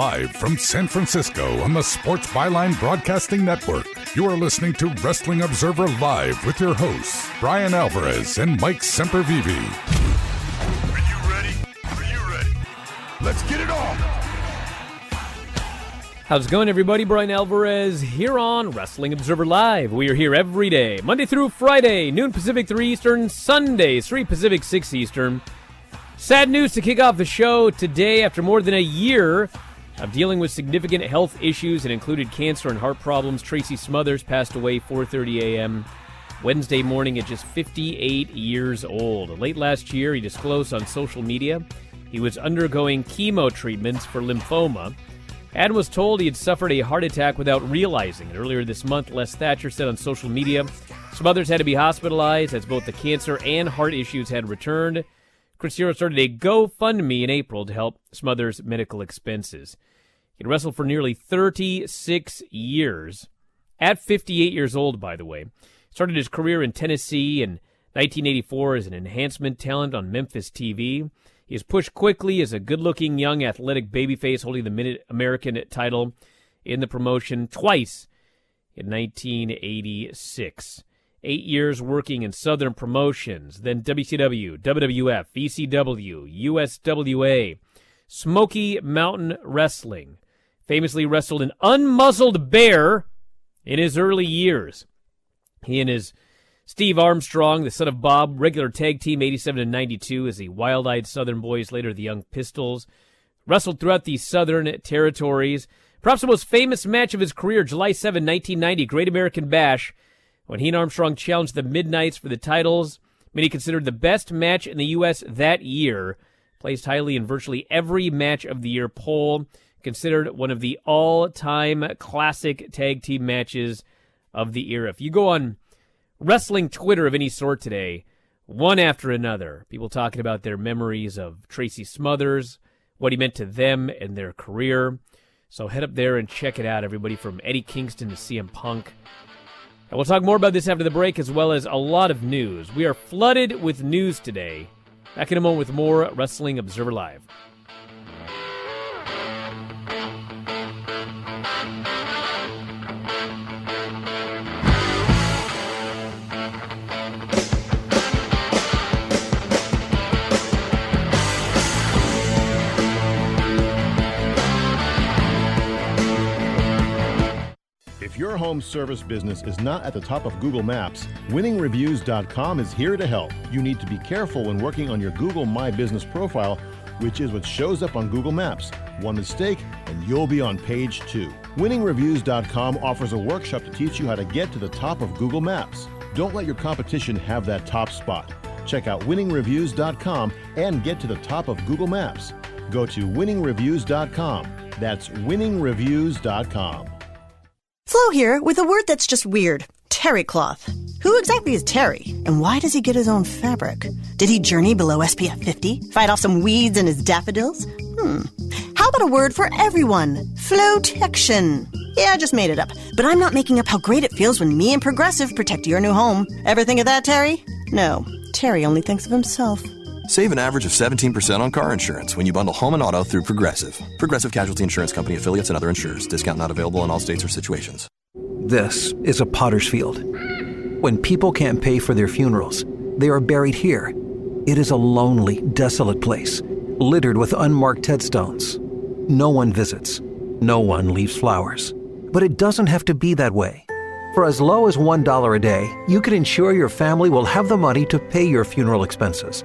Live from San Francisco on the Sports Byline Broadcasting Network, you are listening to Wrestling Observer Live with your hosts, Bryan Alvarez and Mike Sempervive. Are you ready? Are you ready? Let's get it on! How's it going, everybody? Bryan Alvarez here on Wrestling Observer Live. We are here every day, Monday through Friday, noon Pacific, 3 Eastern, Sundays, 3 Pacific, 6 Eastern. Sad news to kick off the show today after more than a year of dealing with significant health issues and included cancer and heart problems. Tracy Smothers passed away 4:30 a.m. Wednesday morning at just 58 years old. Late last year, he disclosed on social media he was undergoing chemo treatments for lymphoma and was told he had suffered a heart attack without realizing it. Earlier this month, Les Thatcher said on social media Smothers had to be hospitalized as both the cancer and heart issues had returned. Chris Hero started a GoFundMe in April to help Smothers' medical expenses. He wrestled for nearly 36 years. At 58 years old, by the way. Started his career in Tennessee in 1984 as an enhancement talent on Memphis TV. He is pushed quickly as a good looking young athletic babyface holding the Mid American title in the promotion twice in 1986. Eight years working in Southern promotions, then WCW, WWF, ECW, USWA, Smoky Mountain Wrestling, famously wrestled an unmuzzled bear in his early years. He and his Steve Armstrong, the son of Bob, regular tag team 87 and 92 as the Wild Eyed Southern Boys, later the Young Pistols, wrestled throughout the Southern territories. Perhaps the most famous match of his career, July 7, 1990, Great American Bash, when he and Armstrong challenged the Midnights for the titles. Many considered the best match in the U.S. that year, placed highly in virtually every match of the year poll considered one of the all-time classic tag team matches of the era. If you go on wrestling Twitter of any sort today, one after another, people talking about their memories of Tracy Smothers, what he meant to them and their career. So head up there and check it out, everybody, from Eddie Kingston to CM Punk. And we'll talk more about this after the break, as well as a lot of news. We are flooded with news today. Back in a moment with more Wrestling Observer Live. Home service business is not at the top of Google Maps, winningreviews.com is here to help. You need to be careful when working on your Google My Business profile, which is what shows up on Google Maps. One mistake, and you'll be on page two. Winningreviews.com offers a workshop to teach you how to get to the top of Google Maps. Don't let your competition have that top spot. Check out winningreviews.com and get to the top of Google Maps. Go to winningreviews.com. That's winningreviews.com. Flo here with a word that's just weird terry cloth. Who exactly is Terry? And why does he get his own fabric? Did he journey below SPF 50? Fight off some weeds in his daffodils? Hmm. How about a word for everyone? Flotection. Yeah, I just made it up. But I'm not making up how great it feels when me and Progressive protect your new home. Ever think of that, Terry? No. Terry only thinks of himself. Save an average of 17% on car insurance when you bundle home and auto through Progressive. Progressive Casualty Insurance Company affiliates and other insurers. Discount not available in all states or situations. This is a potter's field. When people can't pay for their funerals, they are buried here. It is a lonely, desolate place, littered with unmarked headstones. No one visits, no one leaves flowers. But it doesn't have to be that way. For as low as $1 a day, you can ensure your family will have the money to pay your funeral expenses.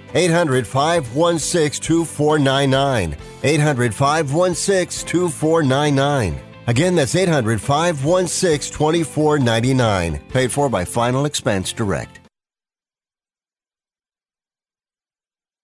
800 516 2499. 800 516 2499. Again, that's 800 516 2499. Paid for by Final Expense Direct.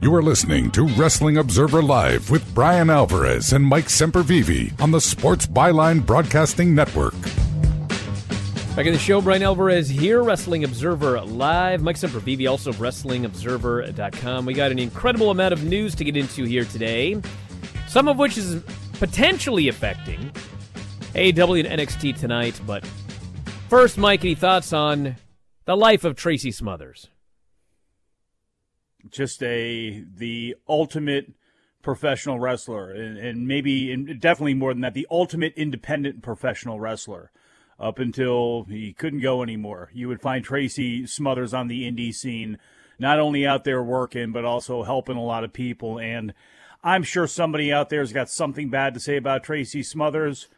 You are listening to Wrestling Observer Live with Bryan Alvarez and Mike Sempervive on the Sports Byline Broadcasting Network. Back in the show, Bryan Alvarez here, Wrestling Observer Live. Mike Sempervive, also WrestlingObserver.com. We got an incredible amount of news to get into here today, some of which is potentially affecting AEW and NXT tonight. But first, Mike, any thoughts on the life of Tracy Smothers? Just a the ultimate professional wrestler, and, and maybe and definitely more than that, the ultimate independent professional wrestler. Up until he couldn't go anymore, you would find Tracy Smothers on the indie scene, not only out there working but also helping a lot of people. And I'm sure somebody out there has got something bad to say about Tracy Smothers.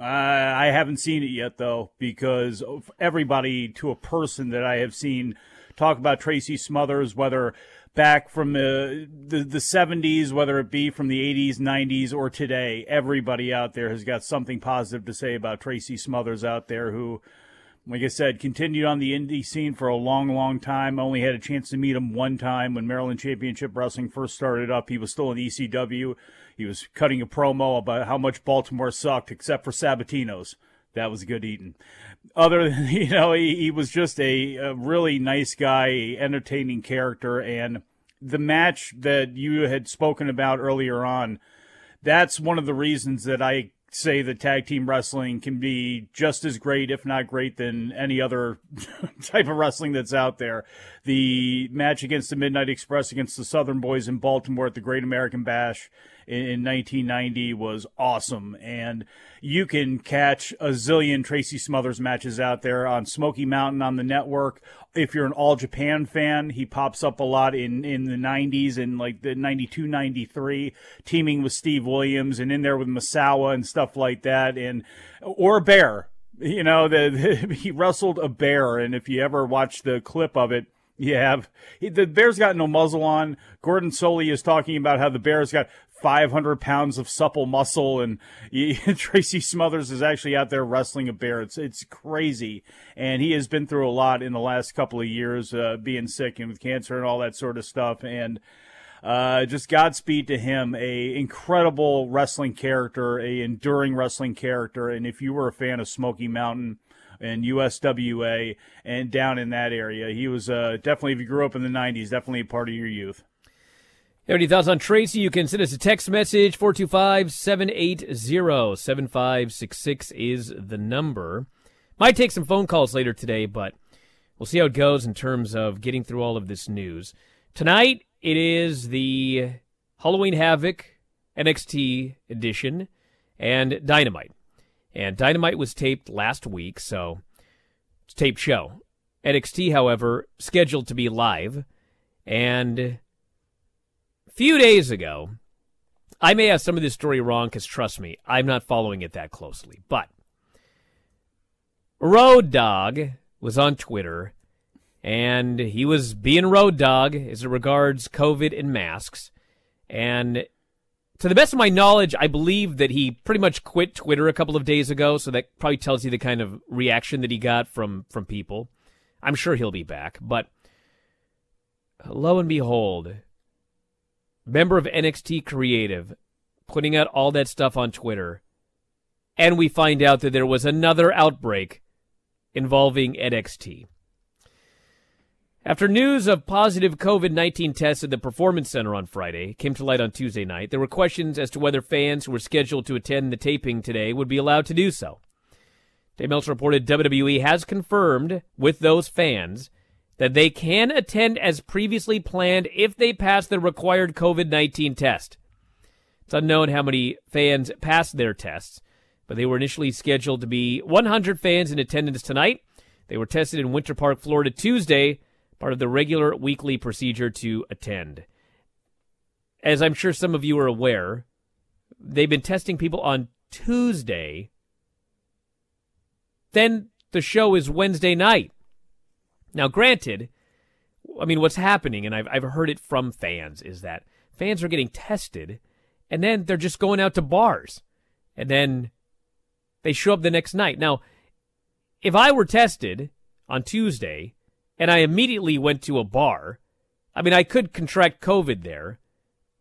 I haven't seen it yet though, because everybody to a person that I have seen talk about Tracy Smothers, whether back from the, the, the 70s, whether it be from the 80s, 90s, or today. Everybody out there has got something positive to say about Tracy Smothers out there, who, like I said, continued on the indie scene for a long, long time. I only had a chance to meet him one time when Maryland Championship Wrestling first started up. He was still in ECW. He was cutting a promo about how much Baltimore sucked, except for Sabatino's. That was good eating other than you know he, he was just a, a, really nice guy entertaining character and the match that you had spoken about earlier on that's one of the reasons that i say that tag team wrestling can be just as great if not great than any other type of wrestling that's out there. The match against the midnight express against the southern boys in baltimore at the great american bash in, in 1990 was awesome and you can catch a zillion Tracy Smothers matches out there on Smoky Mountain on the network. If you're an All Japan fan, he pops up a lot in, in the 90s and like the 92, 93, teaming with Steve Williams and in there with Misawa and stuff like that. And, or Bear, you know, the, the he wrestled a bear. And if you ever watch the clip of it, you have the bear's got no muzzle on. Gordon Solie is talking about how the bear's got 500 pounds of supple muscle, and Tracy Smothers is actually out there wrestling a bear. It's it's crazy, and he has been through a lot in the last couple of years, uh, being sick and with cancer and all that sort of stuff, and. Uh, just Godspeed to him, a incredible wrestling character, a enduring wrestling character, and if you were a fan of Smoky Mountain, and USWA and down in that area. He was uh, definitely, if you grew up in the 90s, definitely a part of your youth. Have any thoughts on Tracy? You can send us a text message 425 780 7566 is the number. Might take some phone calls later today, but we'll see how it goes in terms of getting through all of this news. Tonight, it is the Halloween Havoc NXT edition and Dynamite. And Dynamite was taped last week, so it's taped show. NXT, however, scheduled to be live. And few days ago, I may have some of this story wrong because trust me, I'm not following it that closely. But Road Dog was on Twitter and he was being Road Dog as it regards COVID and masks. And to the best of my knowledge, I believe that he pretty much quit Twitter a couple of days ago, so that probably tells you the kind of reaction that he got from from people. I'm sure he'll be back, but lo and behold, member of NXT Creative putting out all that stuff on Twitter, and we find out that there was another outbreak involving NXT. After news of positive COVID 19 tests at the Performance Center on Friday came to light on Tuesday night, there were questions as to whether fans who were scheduled to attend the taping today would be allowed to do so. Dave Meltzer reported WWE has confirmed with those fans that they can attend as previously planned if they pass the required COVID 19 test. It's unknown how many fans passed their tests, but they were initially scheduled to be 100 fans in attendance tonight. They were tested in Winter Park, Florida Tuesday part of the regular weekly procedure to attend. As I'm sure some of you are aware, they've been testing people on Tuesday. Then the show is Wednesday night. Now, granted, I mean, what's happening, and I've, I've heard it from fans, is that fans are getting tested and then they're just going out to bars and then they show up the next night. Now, if I were tested on Tuesday and I immediately went to a bar, I mean, I could contract COVID there,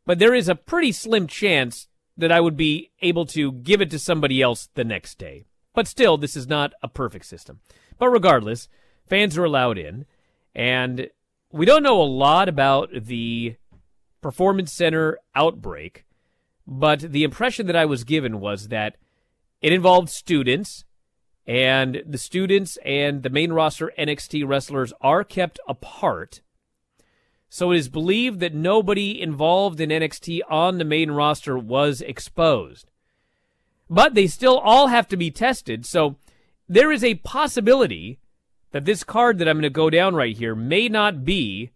but there is a pretty slim chance that I would be able to give it to somebody else the next day. But still, this is not a perfect system. But regardless, fans are allowed in, and we don't know a lot about the Performance Center outbreak, but the impression that I was given was that it involved students and the students and the main roster NXT wrestlers are kept apart. So it is believed that nobody involved in NXT on the main roster was exposed. But they still all have to be tested. So there is a possibility that this card that I'm going to go down right here may not be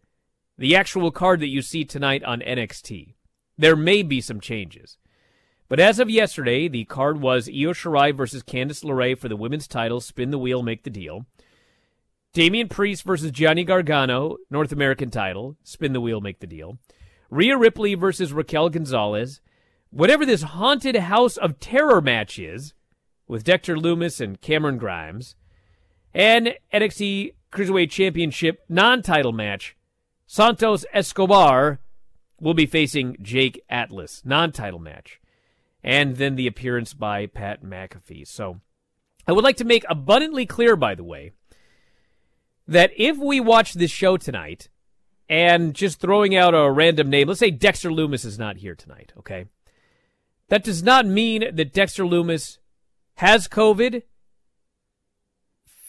the actual card that you see tonight on NXT. There may be some changes. But as of yesterday, the card was Io Shirai versus Candice LeRae for the women's title. Spin the wheel, make the deal. Damian Priest versus Johnny Gargano, North American title. Spin the wheel, make the deal. Rhea Ripley versus Raquel Gonzalez. Whatever this haunted house of terror match is, with Dexter Lumis and Cameron Grimes. And NXT Cruiserweight Championship non title match. Santos Escobar will be facing Jake Atlas. Non title match and then the appearance by Pat McAfee. So I would like to make abundantly clear, by the way, that if we watch this show tonight and just throwing out a random name, let's say Dexter Lumis is not here tonight, okay? That does not mean that Dexter Lumis has COVID,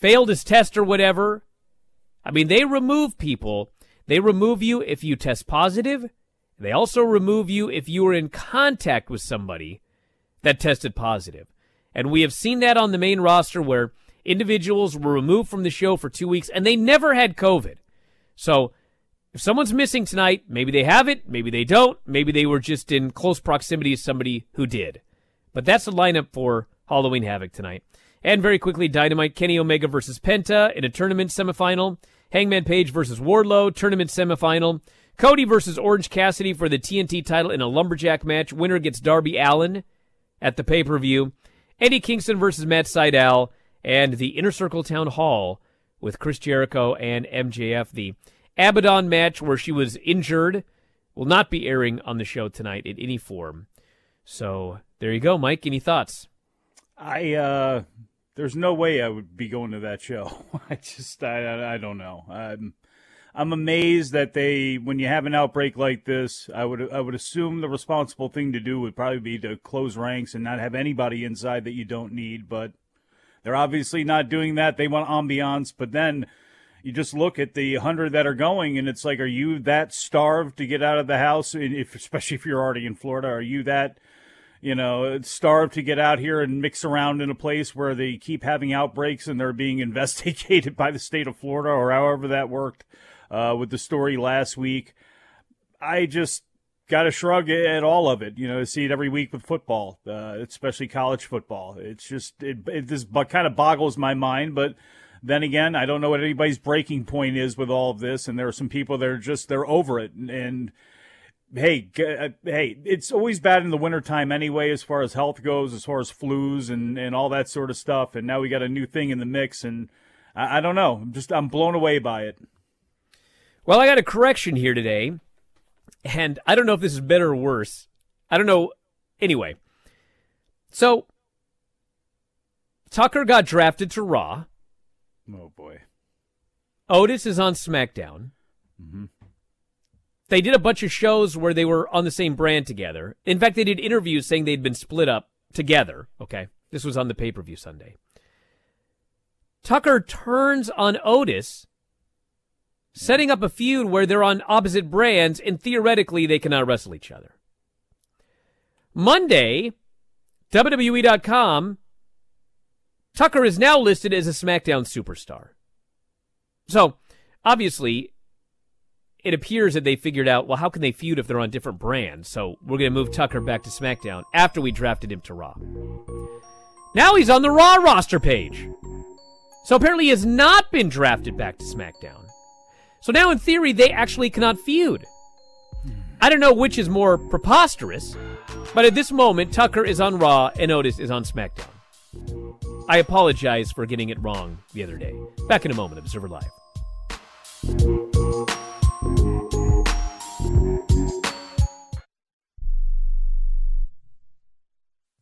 failed his test or whatever. I mean, they remove people. They remove you if you test positive. They also remove you if you are in contact with somebody that tested positive. And we have seen that on the main roster where individuals were removed from the show for two weeks and they never had COVID. So if someone's missing tonight, maybe they have it, maybe they don't, maybe they were just in close proximity to somebody who did. But that's the lineup for Halloween Havoc tonight. And very quickly, Dynamite Kenny Omega versus Penta in a tournament semifinal. Hangman Page versus Wardlow, tournament semifinal. Cody versus Orange Cassidy for the TNT title in a lumberjack match. Winner gets Darby Allin at the pay per view. Eddie Kingston versus Matt Sydal and the Inner Circle Town Hall with Chris Jericho and MJF. The Abaddon match where she was injured will not be airing on the show tonight in any form. So there you go, Mike. Any thoughts? I uh there's no way I would be going to that show. I just I I don't know. I'm I'm amazed that they, when you have an outbreak like this, I would I would assume the responsible thing to do would probably be to close ranks and not have anybody inside that you don't need. But they're obviously not doing that. They want ambiance, but then you just look at the hundred that are going, and it's like, are you that starved to get out of the house? If, especially if you're already in Florida, are you that, you know, starved to get out here and mix around in a place where they keep having outbreaks and they're being investigated by the state of Florida or however that worked uh, with the story last week? I just got to shrug at all of it. You know, see it every week with football, uh, especially college football. It's just it, it this kind of boggles my mind, but then again, I don't know what anybody's breaking point is with all of this, and there are some people that are just they're over it. And, and hey, uh, hey, it's always bad in the wintertime anyway, as far as health goes, as far as flus and and all that sort of stuff. And now we got a new thing in the mix, and I, I don't know. I'm just I'm blown away by it. Well, I got a correction here today, and I don't know if this is better or worse. I don't know. Anyway, so Tucker got drafted to Raw. Oh boy. Otis is on SmackDown. Mm-hmm. They did a bunch of shows where they were on the same brand together. In fact, they did interviews saying they'd been split up together. Okay. This was on the pay per view Sunday. Tucker turns on Otis, setting up a feud where they're on opposite brands and theoretically they cannot wrestle each other. Monday, WWE.com Tucker is now listed as a SmackDown superstar. So, obviously, it appears that they figured out, well, how can they feud if they're on different brands? So, we're going to move Tucker back to SmackDown after we drafted him to Raw. Now he's on the Raw roster page. So, apparently, he has not been drafted back to SmackDown. So, now in theory, they actually cannot feud. I don't know which is more preposterous, but at this moment, Tucker is on Raw and Otis is on SmackDown. I apologize for getting it wrong the other day. Back in a moment, Observer Live.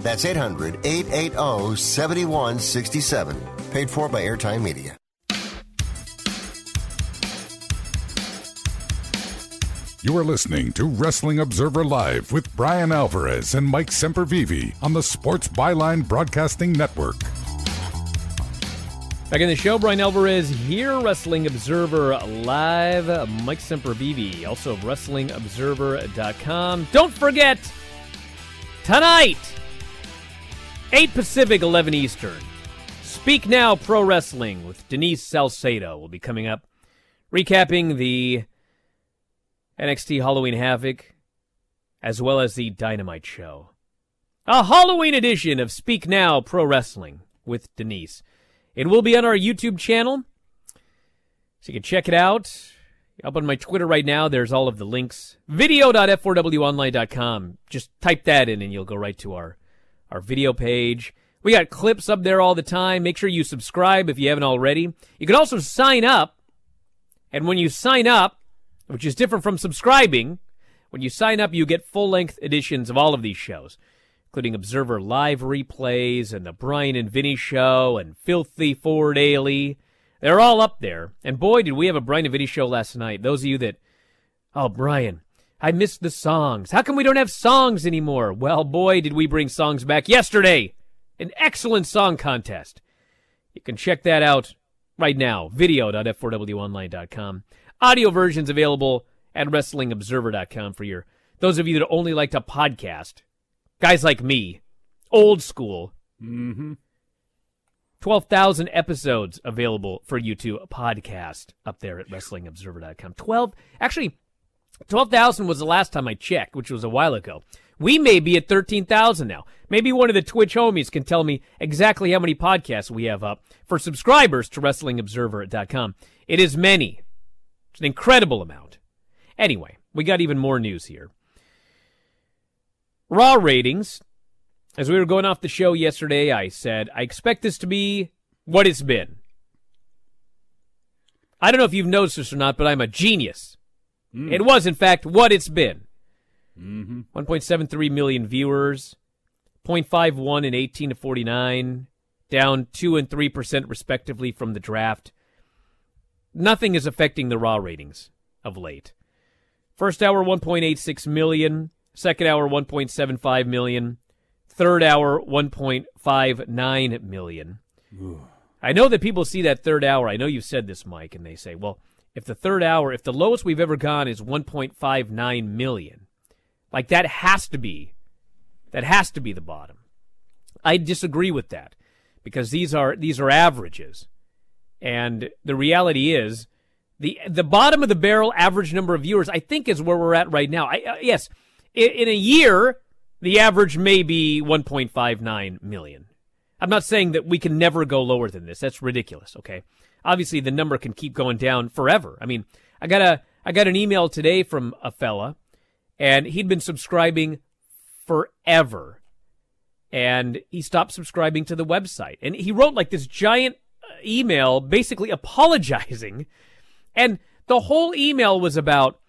That's 800 880 7167. Paid for by Airtime Media. You are listening to Wrestling Observer Live with Bryan Alvarez and Mike Sempervive on the Sports Byline Broadcasting Network. Back in the show, Bryan Alvarez here, Wrestling Observer Live. Mike Sempervive, also of WrestlingObserver.com. Don't forget, tonight, 8 Pacific, 11 Eastern, Speak Now Pro Wrestling with Denise Salcedo will be coming up, recapping the NXT Halloween Havoc, as well as the Dynamite Show. A Halloween edition of Speak Now Pro Wrestling with Denise. It will be on our YouTube channel, so you can check it out. Up on my Twitter right now, there's all of the links. Video.f4wonline.com. Just type that in and you'll go right to our, our video page. We got clips up there all the time. Make sure you subscribe if you haven't already. You can also sign up. And when you sign up, which is different from subscribing. When you sign up, you get full length editions of all of these shows, including Observer Live replays and the Bryan and Vinny show and Filthy Four Daily. They're all up there. And boy, did we have a Bryan and Vinny show last night. Those of you that, oh, Bryan, I missed the songs. How come we don't have songs anymore? Well, boy, did we bring songs back yesterday. An excellent song contest. You can check that out right now. Video.f4wonline.com. Audio versions available at WrestlingObserver.com for your those of you that only like to podcast. Guys like me, old school. Mm-hmm. 12,000 episodes available for you to podcast up there at WrestlingObserver.com. 12, actually, 12,000 was the last time I checked, which was a while ago. We may be at 13,000 now. Maybe one of the Twitch homies can tell me exactly how many podcasts we have up for subscribers to WrestlingObserver.com. It is many. It's an incredible amount. Anyway, we got even more news here. Raw ratings. As we were going off the show yesterday, I said, I expect this to be what it's been. I don't know if you've noticed this or not, but I'm a genius. Mm. It was, in fact, what it's been. Mm-hmm. 1.73 million viewers, 0.51 in 18 to 49, down 2 and 3% respectively from the draft. Nothing is affecting the Raw ratings of late. First hour 1.86 million, second hour 1.75 million, third hour 1.59 million. I know that people see that third hour. I know you've said this, Mike, and they say, well, if the third hour, if the lowest we've ever gone is 1.59 million, like that has to be, that has to be the bottom. I disagree with that because these are these are averages, and the reality is the the bottom of the barrel average number of viewers. I think is where we're at right now. I, uh, yes, in, in a year, the average may be 1.59 million. I'm not saying that we can never go lower than this. That's ridiculous. Okay, obviously the number can keep going down forever. I mean, I got a I got an email today from a fella, and he'd been subscribing forever, and he stopped subscribing to the website, and he wrote like this giant uh, email, basically apologizing, and the whole email was about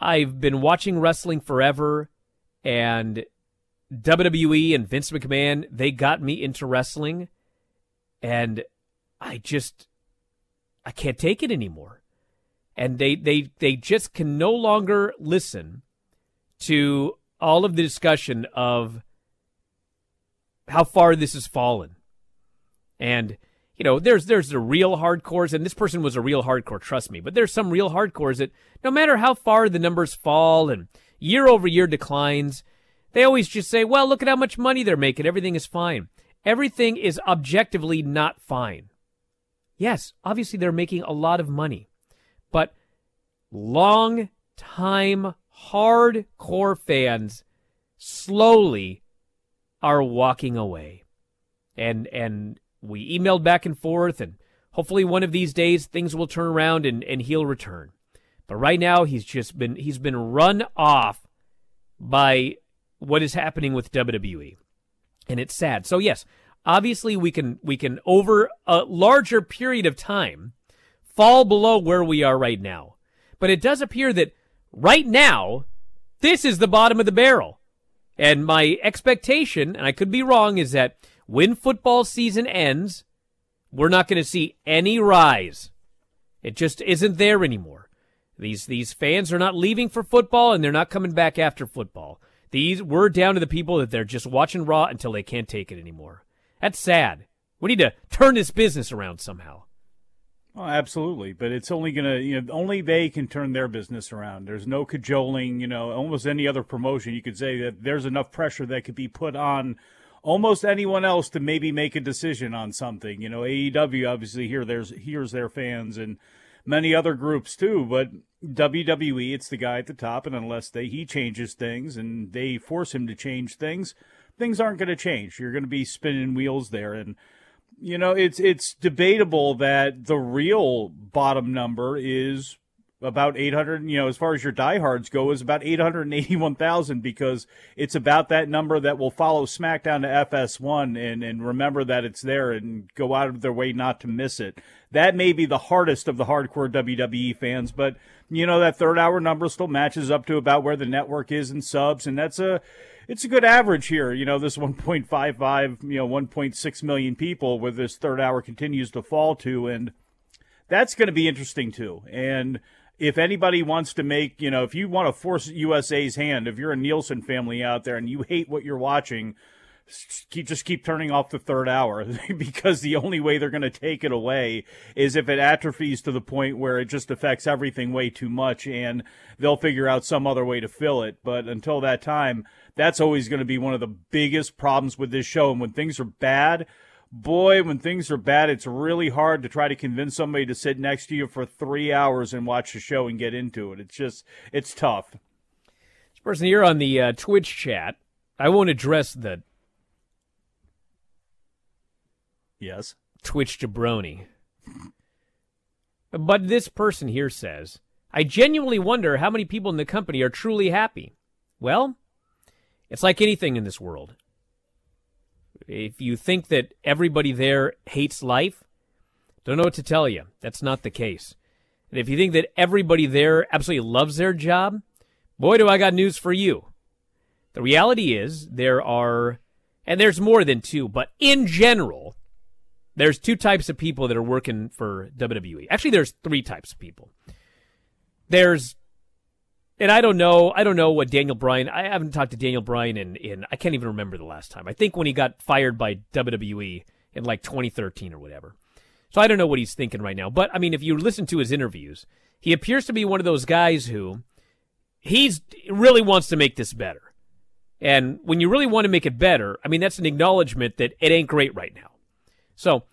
I've been watching wrestling forever, and WWE and Vince McMahon, they got me into wrestling and I just I can't take it anymore. And they they they just can no longer listen to all of the discussion of how far this has fallen. And you know, there's there's the real hardcores, and this person was a real hardcore, trust me. But there's some real hardcores that no matter how far the numbers fall and year over year declines, they always just say, well, look at how much money they're making. Everything is fine. Everything is objectively not fine. Yes, obviously they're making a lot of money, but long time hardcore fans slowly are walking away. And and we emailed back and forth and hopefully one of these days things will turn around and, and he'll return. But right now he's just been he's been run off by what is happening with WWE. And it's sad. So yes, obviously we can we can over a larger period of time fall below where we are right now. But it does appear that right now, this is the bottom of the barrel. And my expectation, and I could be wrong, is that when football season ends, we're not going to see any rise. It just isn't there anymore. These these fans are not leaving for football and they're not coming back after football. These we're down to the people that they're just watching Raw until they can't take it anymore. That's sad. We need to turn this business around somehow. Absolutely, but it's only gonna you know only they can turn their business around. There's no cajoling, you know, almost any other promotion you could say that there's enough pressure that could be put on almost anyone else to maybe make a decision on something. You know, AEW obviously here there's here's their fans and many other groups too, but WWE it's the guy at the top and unless they he changes things and they force him to change things, things aren't going to change. You're going to be spinning wheels there and you know, it's it's debatable that the real bottom number is about 800, you know, as far as your diehards go, is about 881,000 because it's about that number that will follow SmackDown to FS1 and, and remember that it's there and go out of their way not to miss it. That may be the hardest of the hardcore WWE fans, but, you know, that third hour number still matches up to about where the network is in subs, and that's a it's a good average here. You know, this 1.55, you know, 1.6 million people where this third hour continues to fall to. And that's going to be interesting too. And if anybody wants to make, you know, if you want to force USA's hand, if you're a Nielsen family out there and you hate what you're watching, keep just keep turning off the third hour because the only way they're going to take it away is if it atrophies to the point where it just affects everything way too much and they'll figure out some other way to fill it but until that time that's always going to be one of the biggest problems with this show and when things are bad boy when things are bad it's really hard to try to convince somebody to sit next to you for 3 hours and watch the show and get into it it's just it's tough this person here on the uh, twitch chat i won't address the Yes. Twitch jabroni. But this person here says, I genuinely wonder how many people in the company are truly happy. Well, it's like anything in this world. If you think that everybody there hates life, don't know what to tell you. That's not the case. And if you think that everybody there absolutely loves their job, boy, do I got news for you. The reality is there are, and there's more than two, but in general, there's two types of people that are working for WWE. Actually, there's three types of people. There's, and I don't know, I don't know what Daniel Bryan. I haven't talked to Daniel Bryan in in I can't even remember the last time. I think when he got fired by WWE in like 2013 or whatever. So I don't know what he's thinking right now. But I mean, if you listen to his interviews, he appears to be one of those guys who he's really wants to make this better. And when you really want to make it better, I mean, that's an acknowledgement that it ain't great right now. So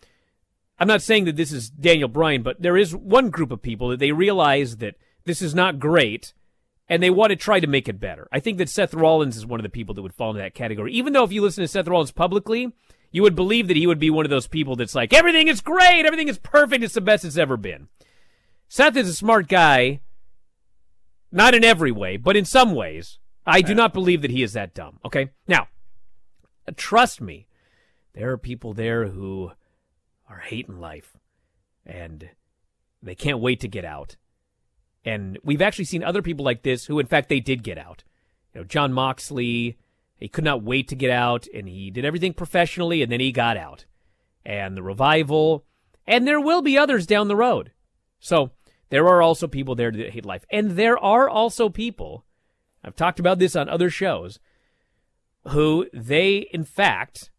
I'm not saying that this is Daniel Bryan, but there is one group of people that they realize that this is not great and they want to try to make it better. I think that Seth Rollins is one of the people that would fall into that category. Even though if you listen to Seth Rollins publicly, you would believe that he would be one of those people that's like, everything is great, everything is perfect, it's the best it's ever been. Seth is a smart guy, not in every way, but in some ways. I do not believe that he is that dumb, okay? Now, trust me, there are people there who are hating life and they can't wait to get out. And we've actually seen other people like this who, in fact, they did get out. You know, Jon Moxley, he could not wait to get out and he did everything professionally and then he got out. And the revival, and there will be others down the road. So there are also people there that hate life. And there are also people, I've talked about this on other shows, who they, in fact,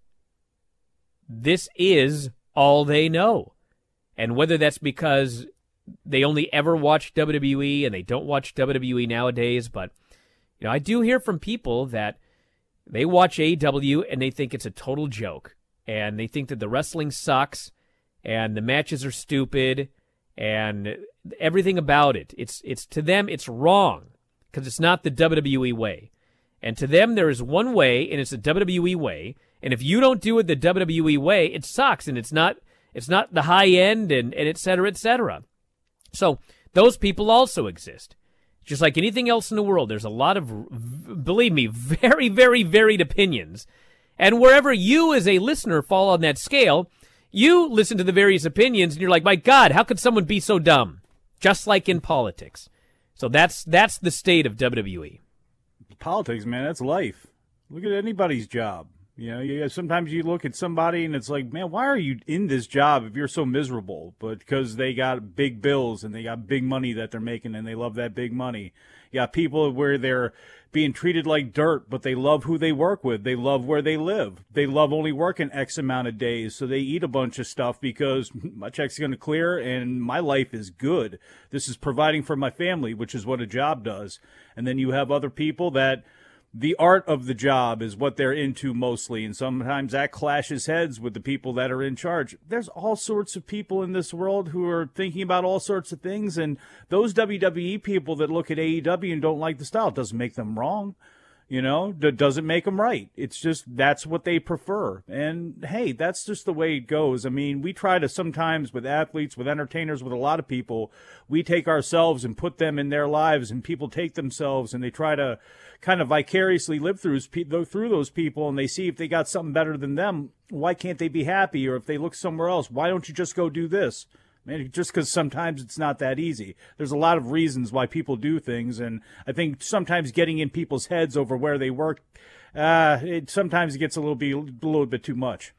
this is all they know. And whether that's because they only ever watch WWE and they don't watch WWE nowadays, but you know, I do hear from people that they watch AEW and they think it's a total joke and they think that the wrestling sucks and the matches are stupid and everything about it. It's it's to them it's wrong because it's not the WWE way. And to them there is one way and it's the WWE way and if you don't do it the WWE way, it sucks and it's not it's not the high end and, and et cetera, et cetera. So those people also exist. Just like anything else in the world, there's a lot of, believe me, very, very varied opinions. And wherever you as a listener fall on that scale, you listen to the various opinions and you're like, my God, how could someone be so dumb? Just like in politics. So that's that's the state of WWE. Politics, man, that's life. Look at anybody's job. You know, sometimes you look at somebody and it's like, man, why are you in this job if you're so miserable? But because they got big bills and they got big money that they're making and they love that big money. You got people where they're being treated like dirt, but they love who they work with. They love where they live. They love only working X amount of days. So they eat a bunch of stuff because my check's going to clear and my life is good. This is providing for my family, which is what a job does. And then you have other people that the art of the job is what they're into mostly, and sometimes that clashes heads with the people that are in charge. There's all sorts of people in this world who are thinking about all sorts of things, and those WWE people that look at AEW and don't like the style doesn't make them wrong. You know, doesn't make them right. It's just that's what they prefer. And hey, that's just the way it goes. I mean, we try to sometimes with athletes, with entertainers, with a lot of people, we take ourselves and put them in their lives, and people take themselves and they try to kind of vicariously live through through those people and they see if they got something better than them, why can't they be happy? Or if they look somewhere else, why don't you just go do this? Man, just because sometimes it's not that easy. There's a lot of reasons why people do things, and I think sometimes getting in people's heads over where they work, uh, it sometimes gets a little bit a little bit too much.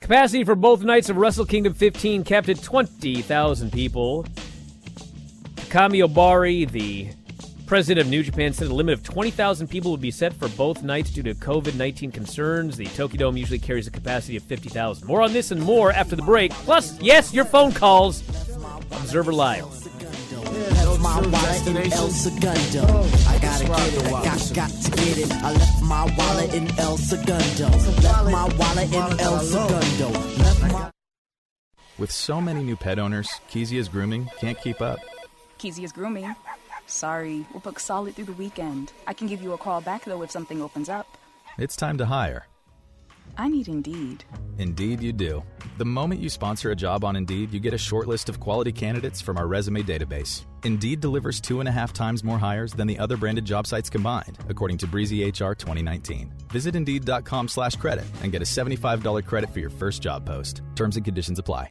Capacity for both nights of Wrestle Kingdom 15 capped at 20,000 people. Kami Obari, the President of New Japan said a limit of 20,000 people would be set for both nights due to COVID 19 concerns. The Tokyo Dome usually carries a capacity of 50,000. More on this and more after the break. Plus, yes, your phone calls. Observer Live. Left my wallet in El Segundo. I gotta get it, I got, got to get it. I left my wallet in El Segundo. Left my wallet in El Segundo. My With so many new pet owners, Kezia's grooming can't keep up. Kezia's grooming. Sorry, we'll book solid through the weekend. I can give you a call back though if something opens up. It's time to hire. I need Indeed. Indeed, you do. The moment you sponsor a job on Indeed, you get a short list of quality candidates from our resume database. Indeed delivers two and a half times more hires than the other branded job sites combined, according to Breezy HR 2019. Visit Indeed.com slash credit and get a $75 credit for your first job post. Terms and conditions apply.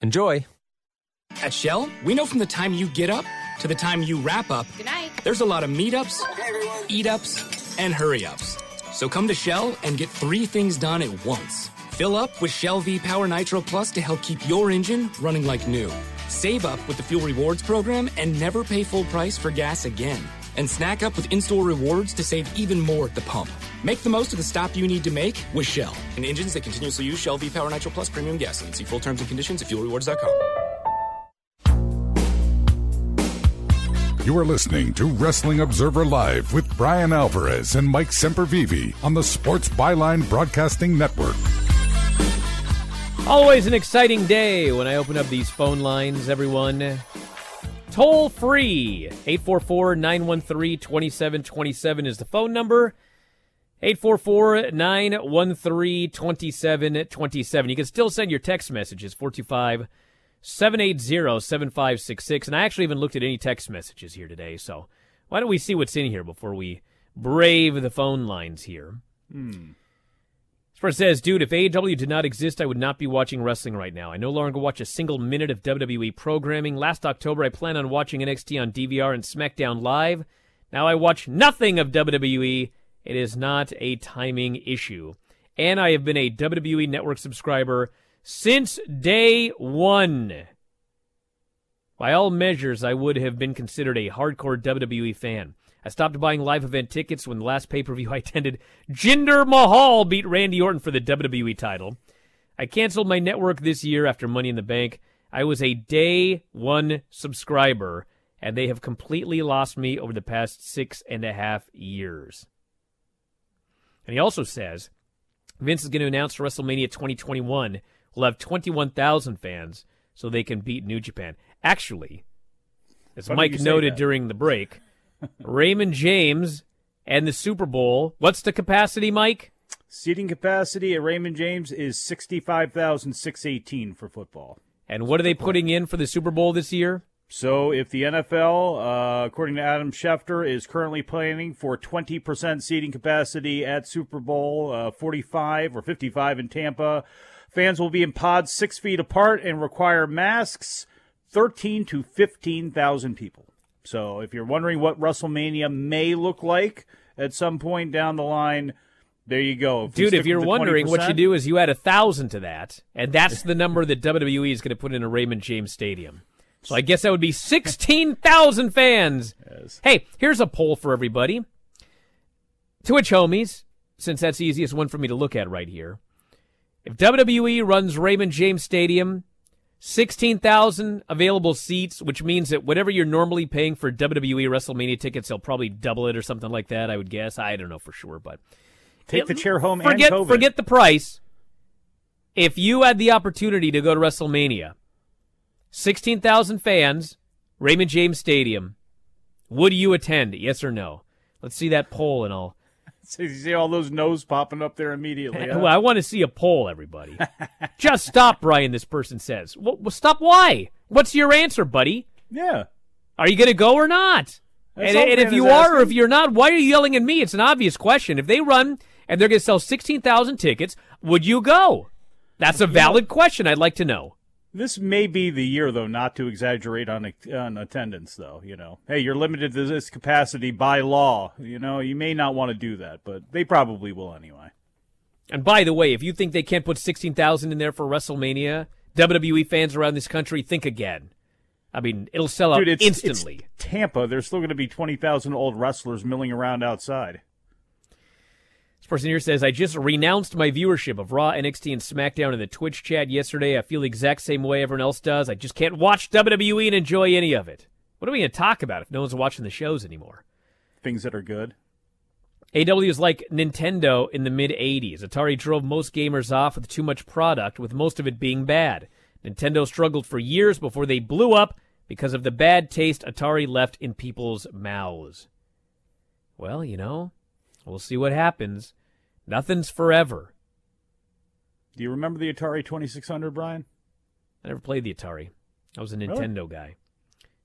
Enjoy. At Shell, we know from the time you get up to the time you wrap up, Good night. there's a lot of meetups, eat ups, and hurry ups. So come to Shell and get three things done at once. Fill up with Shell V Power Nitro Plus to help keep your engine running like new. Save up with the Fuel Rewards program and never pay full price for gas again. And snack up with in store rewards to save even more at the pump. Make the most of the stop you need to make with Shell. And engines that continuously use Shell V Power Nitro Plus premium gasoline. See full terms and conditions at fuelrewards.com. You are listening to Wrestling Observer Live with Bryan Alvarez and Mike Sempervive on the Sports Byline Broadcasting Network. Always an exciting day when I open up these phone lines, everyone. Toll free 844 913 2727 is the phone number. 844 913 2727. You can still send your text messages 425 780 7566. And I actually haven't looked at any text messages here today, so why don't we see what's in here before we brave the phone lines here? Hmm. Spurs says, dude, if AEW did not exist, I would not be watching wrestling right now. I no longer watch a single minute of WWE programming. Last October, I planned on watching NXT on DVR and SmackDown Live. Now I watch nothing of WWE. It is not a timing issue. And I have been a WWE Network subscriber since day one. By all measures, I would have been considered a hardcore WWE fan. I stopped buying live event tickets when the last pay per view I attended, Jinder Mahal beat Randy Orton for the WWE title. I canceled my network this year after Money in the Bank. I was a day one subscriber, and they have completely lost me over the past six and a half years. And he also says Vince is going to announce WrestleMania 2021 will have 21,000 fans so they can beat New Japan. Actually, as Funny Mike noted during the break, Raymond James and the Super Bowl. What's the capacity, Mike? Seating capacity at Raymond James is 65,618 for football. And what are they putting in for the Super Bowl this year? So, if the NFL, uh, according to Adam Schefter, is currently planning for 20% seating capacity at Super Bowl uh, 45 or 55 in Tampa, fans will be in pods six feet apart and require masks. 13 to 15,000 people. So, if you're wondering what WrestleMania may look like at some point down the line, there you go. we Dude, if you're wondering, what you do is you add a thousand to that, and that's the number that WWE is going to put in a Raymond James Stadium. So I guess that would be sixteen thousand fans. Hey, here's a poll for everybody. Twitch homies, since that's the easiest one for me to look at right here. If WWE runs Raymond James Stadium, 16,000 available seats, which means that whatever you're normally paying for WWE WrestleMania tickets, they'll probably double it or something like that, I would guess. I don't know for sure, but Take the chair home and forget forget the price. If you had the opportunity to go to WrestleMania, 16,000 fans, Raymond James Stadium, would you attend? Yes or no? Let's see that poll and So you see all those no's popping up there immediately. huh? well, I want to see a poll, everybody. Just stop, Bryan, this person says. Well, stop why? What's your answer, buddy? Yeah. Are you going to go or not? That's And, and if you are or if you're not, why are you yelling at me? It's an obvious question. If they run and they're going to sell 16,000 tickets, would you go? That's a valid question. I'd like to know. This may be the year, though, not to exaggerate on on attendance. Though you know, hey, you're limited to this capacity by law. You know, you may not want to do that, but they probably will anyway. And by the way, if you think they can't put 16,000 in there for WrestleMania, WWE fans around this country, think again. I mean, it'll sell out Dude, it's, instantly. it's Tampa. There's still going to be twenty thousand old wrestlers milling around outside. Person here says, I just renounced my viewership of Raw, NXT, and SmackDown in the Twitch chat yesterday. I feel the exact same way everyone else does. I just can't watch WWE and enjoy any of it. What are we going to talk about if no one's watching the shows anymore? Things that are good. AEW is like Nintendo in the mid 80s. Atari drove most gamers off with too much product, with most of it being bad. Nintendo struggled for years before they blew up because of the bad taste Atari left in people's mouths. Well, you know, we'll see what happens. Nothing's forever. Do you remember the Atari 2600, Bryan? I never played the Atari. I was a Really? Nintendo guy.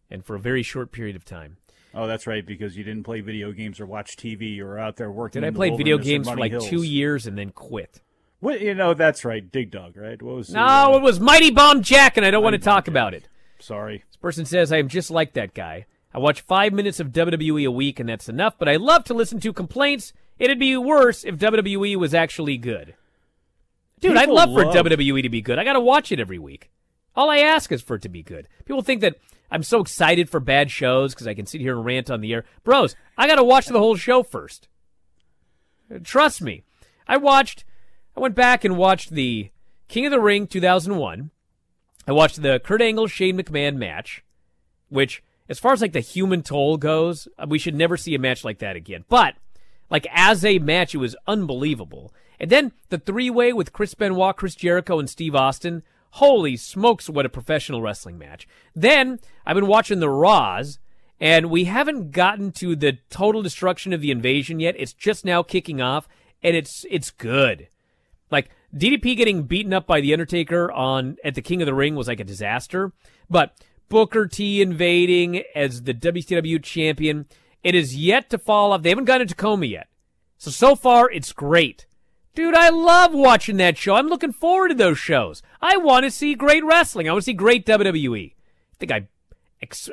And for a very short period of time. Oh, that's right, because you didn't play video games or watch TV. You were out there working. Did I in the play video games for like hills. two years and then quit? What you know? That's right, Dig Dug, right? What was? the, No, uh, it was Mighty Bomb Jack, and I don't want to Mighty Bomb talk about it. Sorry. This person says, I am just like that guy. I watch five minutes of WWE a week, and that's enough, but I love to listen to complaints. It'd be worse if WWE was actually good. Dude, I'd People love for WWE to be good. I got to watch it every week. All I ask is for it to be good. People think that I'm so excited for bad shows because I can sit here and rant on the air. Bros, I got to watch the whole show first. Trust me. I watched, I went back and watched the King of the Ring 2001. I watched the Kurt Angle Shane McMahon match, which as far as like the human toll goes, uh, we should never see a match like that again. But like as a match, it was unbelievable. And then the three way with Chris Benoit, Chris Jericho, and Steve Austin. Holy smokes, what a professional wrestling match. Then I've been watching the Raws, and we haven't gotten to the total destruction of the invasion yet. It's just now kicking off, and it's it's good. Like DDP getting beaten up by the Undertaker on at the King of the Ring was like a disaster, but Booker T invading as the WCW champion, it is yet to fall off. They haven't gotten to Tacoma yet. So so far it's great. Dude, I love watching that show. I'm looking forward to those shows. I want to see great wrestling. I want to see great WWE. I think I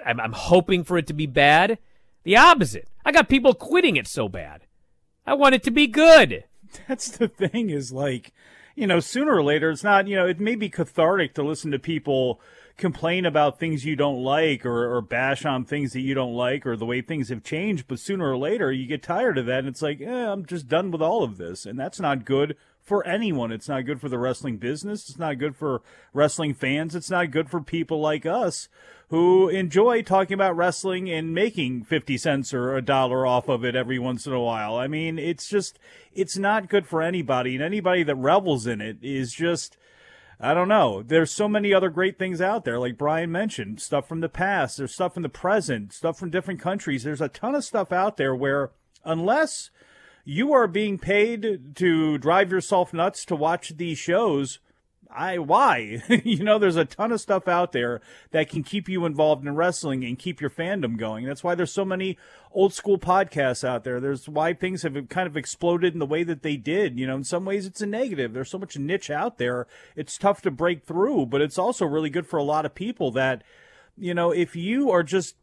I'm, I'm hoping for it to be bad. The opposite. I got people quitting it so bad. I want it to be good. That's the thing is like, you know, sooner or later, it's not, you know, it may be cathartic to listen to people complain about things you don't like or, or bash on things that you don't like or the way things have changed, but sooner or later you get tired of that and it's like, eh, I'm just done with all of this. And that's not good for anyone. It's not good for the wrestling business. It's not good for wrestling fans. It's not good for people like us who enjoy talking about wrestling and making 50 cents or a dollar off of it every once in a while. I mean, it's just, it's not good for anybody. And anybody that revels in it is just, I don't know. There's so many other great things out there, like Bryan mentioned, stuff from the past, there's stuff from the present, stuff from different countries. There's a ton of stuff out there where, unless you are being paid to drive yourself nuts to watch these shows, I why? you know, there's a ton of stuff out there that can keep you involved in wrestling and keep your fandom going. That's why there's so many old school podcasts out there. There's why things have kind of exploded in the way that they did. You know, in some ways it's a negative. There's so much niche out there. It's tough to break through, but it's also really good for a lot of people that, you know, if you are just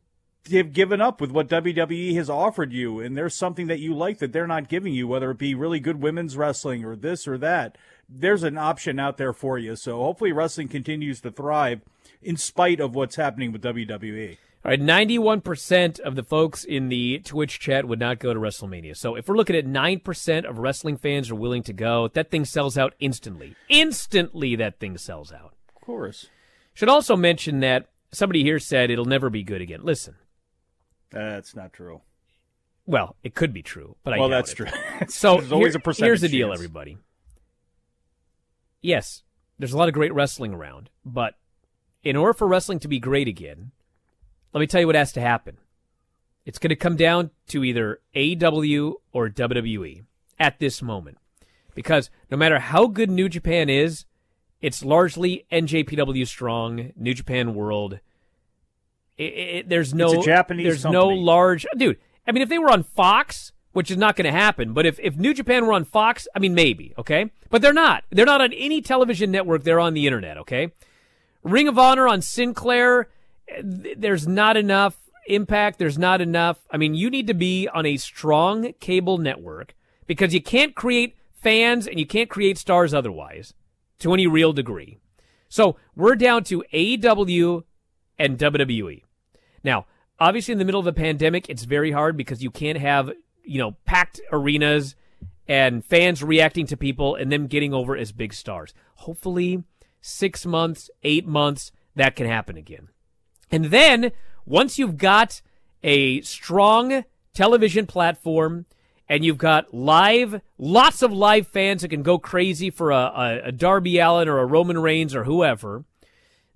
have given up with what WWE has offered you, and there's something that you like that they're not giving you, whether it be really good women's wrestling or this or that there's an option out there for you. So hopefully wrestling continues to thrive in spite of what's happening with WWE. All right, 91% of the folks in the Twitch chat would not go to WrestleMania. So if we're looking at 9% of wrestling fans are willing to go, that thing sells out instantly. Instantly, that thing sells out. Of course. Should also mention that somebody here said it'll never be good again. Listen. That's not true. Well, it could be true, but I well, that's it. true. so There's always here, a percentage here's the deal, chance. everybody yes, there's a lot of great wrestling around, but in order for wrestling to be great again, let me tell you what has to happen. It's going to come down to either AEW or WWE at this moment. Because no matter how good New Japan is, it's largely NJPW strong, New Japan World. It, it, there's no Japanese there's company. no large dude. I mean, if they were on Fox, which is not going to happen, but if if New Japan were on Fox, I mean, maybe okay, but they're not. They're not on any television network. They're on the internet. Okay, Ring of Honor on Sinclair. Eh, th- There's not enough impact. There's not enough. I mean, you need to be on a strong cable network because you can't create fans and you can't create stars otherwise to any real degree. So we're down to AEW and WWE. Now, obviously, in the middle of a pandemic, it's very hard because you can't have, you know, packed arenas and fans reacting to people and them getting over as big stars. Hopefully, six months, eight months, that can happen again. And then, once you've got a strong television platform and you've got live, lots of live fans that can go crazy for a, a, a Darby Allin or a Roman Reigns or whoever,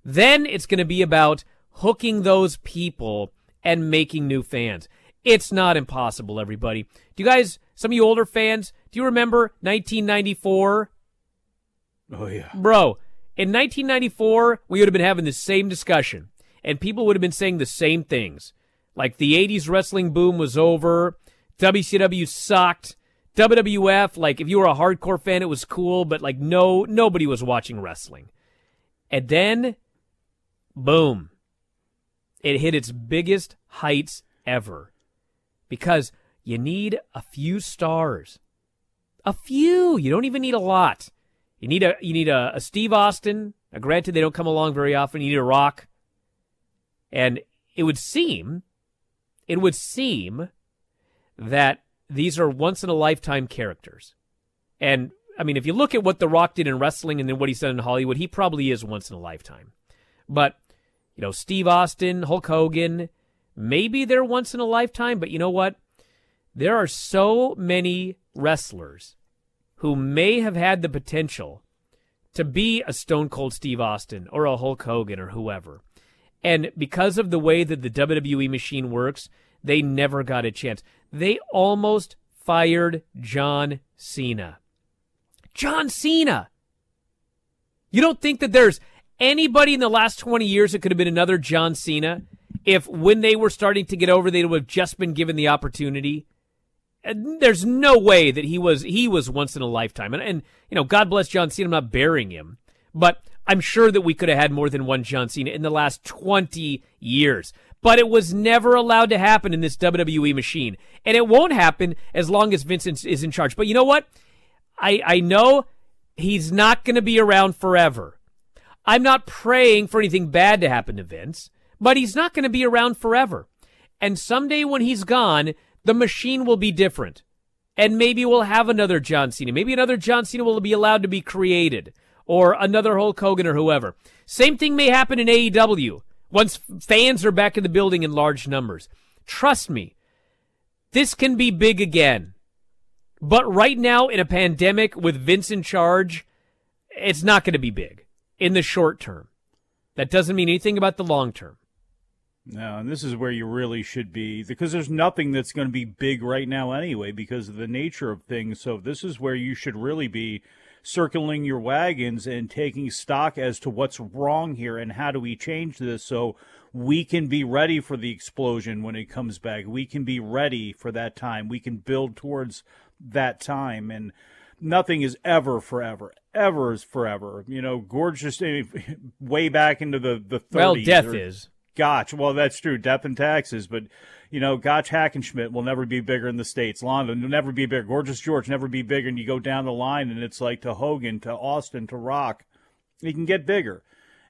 then it's going to be about hooking those people and making new fans. It's not impossible, everybody. Do you guys, some of you older fans, do you remember 1994? Oh, yeah. Bro, in 1994, we would have been having the same discussion, and people would have been saying the same things. Like the 80s wrestling boom was over, WCW sucked, WWF, like if you were a hardcore fan, it was cool, but like no, nobody was watching wrestling. And then, boom, it hit its biggest heights ever. Because you need a few stars. A few. You don't even need a lot. You need a you need a, a Steve Austin. Now, granted, they don't come along very often. You need a Rock, and it would seem, it would seem, that these are once in a lifetime characters. And I mean, if you look at what The Rock did in wrestling and then what he's done in Hollywood, he probably is once in a lifetime. But you know, Steve Austin, Hulk Hogan, Maybe they're once in a lifetime, but you know what? There are so many wrestlers who may have had the potential to be a Stone Cold Steve Austin or a Hulk Hogan or whoever. And because of the way that the WWE machine works, they never got a chance. They almost fired John Cena. John Cena. You don't think that there's anybody in the last 20 years that could have been another John Cena if when they were starting to get over, they would have just been given the opportunity? And there's no way that he was he was once in a lifetime. And, and you know, God bless John Cena. I'm not burying him, but I'm sure that we could have had more than one John Cena in the last 20 years. But it was never allowed to happen in this WWE machine, and it won't happen as long as Vincent is in charge. But you know what? I I know he's not going to be around forever. I'm not praying for anything bad to happen to Vince, but he's not going to be around forever. And someday when he's gone, the machine will be different. And maybe we'll have another John Cena. Maybe another John Cena will be allowed to be created, or another Hulk Hogan or whoever. Same thing may happen in AEW once fans are back in the building in large numbers. Trust me, this can be big again. But right now, in a pandemic with Vince in charge, it's not going to be big in the short term. That doesn't mean anything about the long term. No, and this is where you really should be because there's nothing that's going to be big right now anyway because of the nature of things. So this is where you should really be circling your wagons and taking stock as to what's wrong here and how do we change this so we can be ready for the explosion when it comes back. We can be ready for that time. We can build towards that time and nothing is ever forever. Ever is forever. You know, gorgeous eh, way back into the the 30s. Well, death or, is. Gotch. Well, that's true. Death and taxes, but you know, Gotch Hackenschmidt will never be bigger in the states. Londos will never be bigger. Gorgeous George never be bigger. And you go down the line, and it's like to Hogan, to Austin, to Rock. He can get bigger,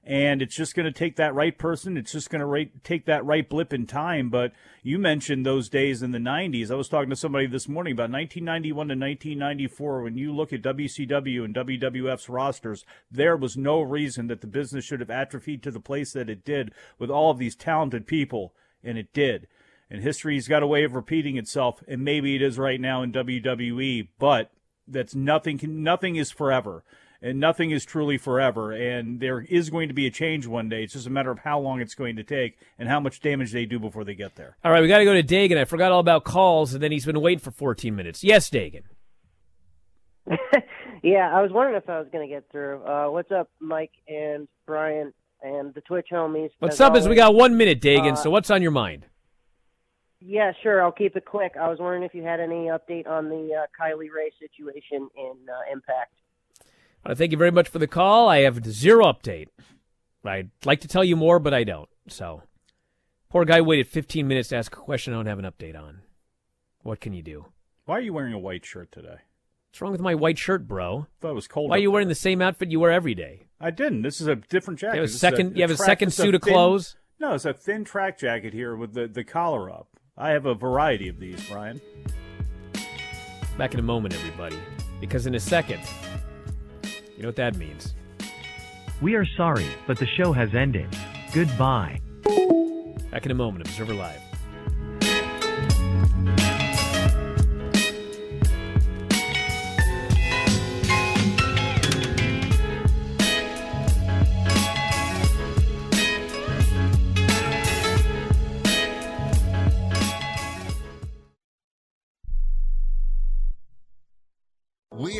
and it's just going to take that right person. It's just going to take that right blip in time. But you mentioned those days in the '90s. I was talking to somebody this morning about 1991 to 1994. When you look at WCW and WWF's rosters, there was no reason that the business should have atrophied to the place that it did with all of these talented people, and it did. And history's got a way of repeating itself, and maybe it is right now in WWE, but that's nothing. Nothing is forever and nothing is truly forever. And there is going to be a change one day. It's just a matter of how long it's going to take and how much damage they do before they get there. All right, we got to go to Dagan. I forgot all about calls, and then he's been waiting for 14 minutes. Yes, Dagan. yeah, I was wondering if I was going to get through. Uh, what's up, Mike and Bryan and the Twitch homies? What's up? Always. Is we got one minute, Dagan. Uh, so what's on your mind? Yeah, sure. I'll keep it quick. I was wondering if you had any update on the uh, Kylie Rae situation in uh, Impact. Uh, thank you very much for the call. I have zero update. I'd like to tell you more, but I don't. So, poor guy waited 15 minutes to ask a question I don't have an update on. What can you do? Why are you wearing a white shirt today? What's wrong with my white shirt, bro? I thought it was cold. Why are you there. wearing the same outfit you wear every day? I didn't. This is a different jacket. You have a second. a- you have a second suit of clothes. No, it's a thin track jacket here with the, the collar up. I have a variety of these, Bryan. Back in a moment, everybody, because in a second, you know what that means. We are sorry, but the show has ended. Goodbye. Back in a moment, Observer Live.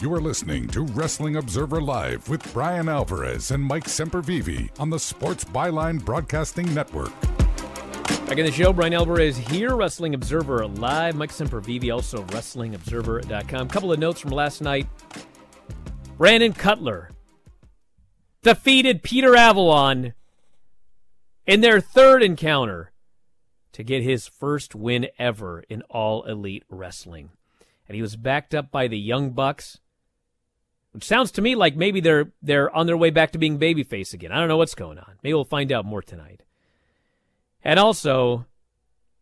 You are listening to Wrestling Observer Live with Bryan Alvarez and Mike Sempervive on the Sports Byline Broadcasting Network. Back in the show, Bryan Alvarez here, Wrestling Observer Live. Mike Sempervive, also WrestlingObserver.com. Couple of notes from last night. Brandon Cutler defeated Peter Avalon in their third encounter to get his first win ever in All Elite Wrestling. And he was backed up by the Young Bucks, which sounds to me like maybe they're they're on their way back to being babyface again. I don't know what's going on. Maybe we'll find out more tonight. And also,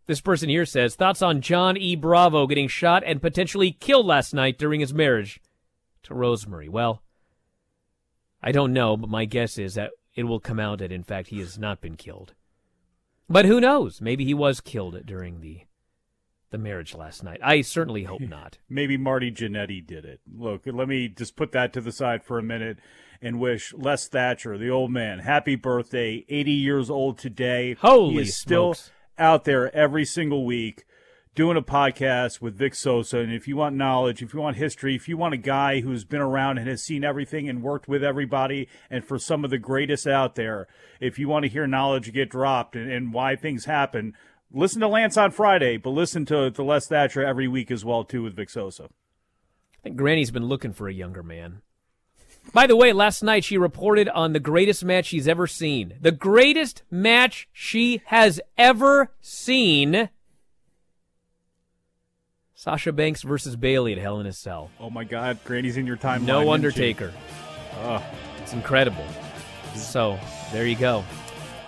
this person here says thoughts on John E. Bravo getting shot and potentially killed last night during his marriage to Rosemary. Well, I don't know, but my guess is that it will come out that in fact he has not been killed. But who knows? Maybe he was killed during the the marriage last night. I certainly hope not. Maybe Marty Jannetty did it. Look, let me just put that to the side for a minute and wish Les Thatcher, the old man, happy birthday. 80 years old today. Holy he is smokes. still out there every single week doing a podcast with Vic Sosa. And if you want knowledge, if you want history, if you want a guy who's been around and has seen everything and worked with everybody, and for some of the greatest out there, if you want to hear knowledge get dropped and, and why things happen, listen to Lance on Friday, but listen to, to Les Thatcher every week as well, too, with Vic Sosa. I think Granny's been looking for a younger man. By the way, last night she reported on the greatest match she's ever seen. The greatest match she has ever seen. Sasha Banks versus Bayley at Hell in a Cell. Oh my God, Granny's in your timeline. No Undertaker. Ugh. It's incredible. So, there you go.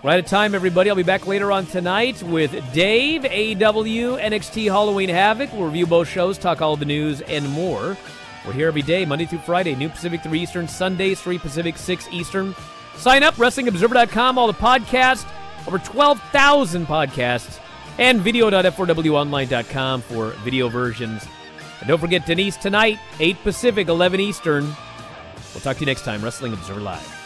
Right at time, everybody. I'll be back later on tonight with Dave, AEW, NXT Halloween Havoc. We'll review both shows, talk all the news, and more. We're here every day, Monday through Friday, New Pacific, 3 Eastern, Sundays, 3 Pacific, 6 Eastern. Sign up, WrestlingObserver.com, all the podcasts, over 12,000 podcasts, and video.f4wonline.com for video versions. And don't forget Denise tonight, 8 Pacific, 11 Eastern. We'll talk to you next time, Wrestling Observer Live.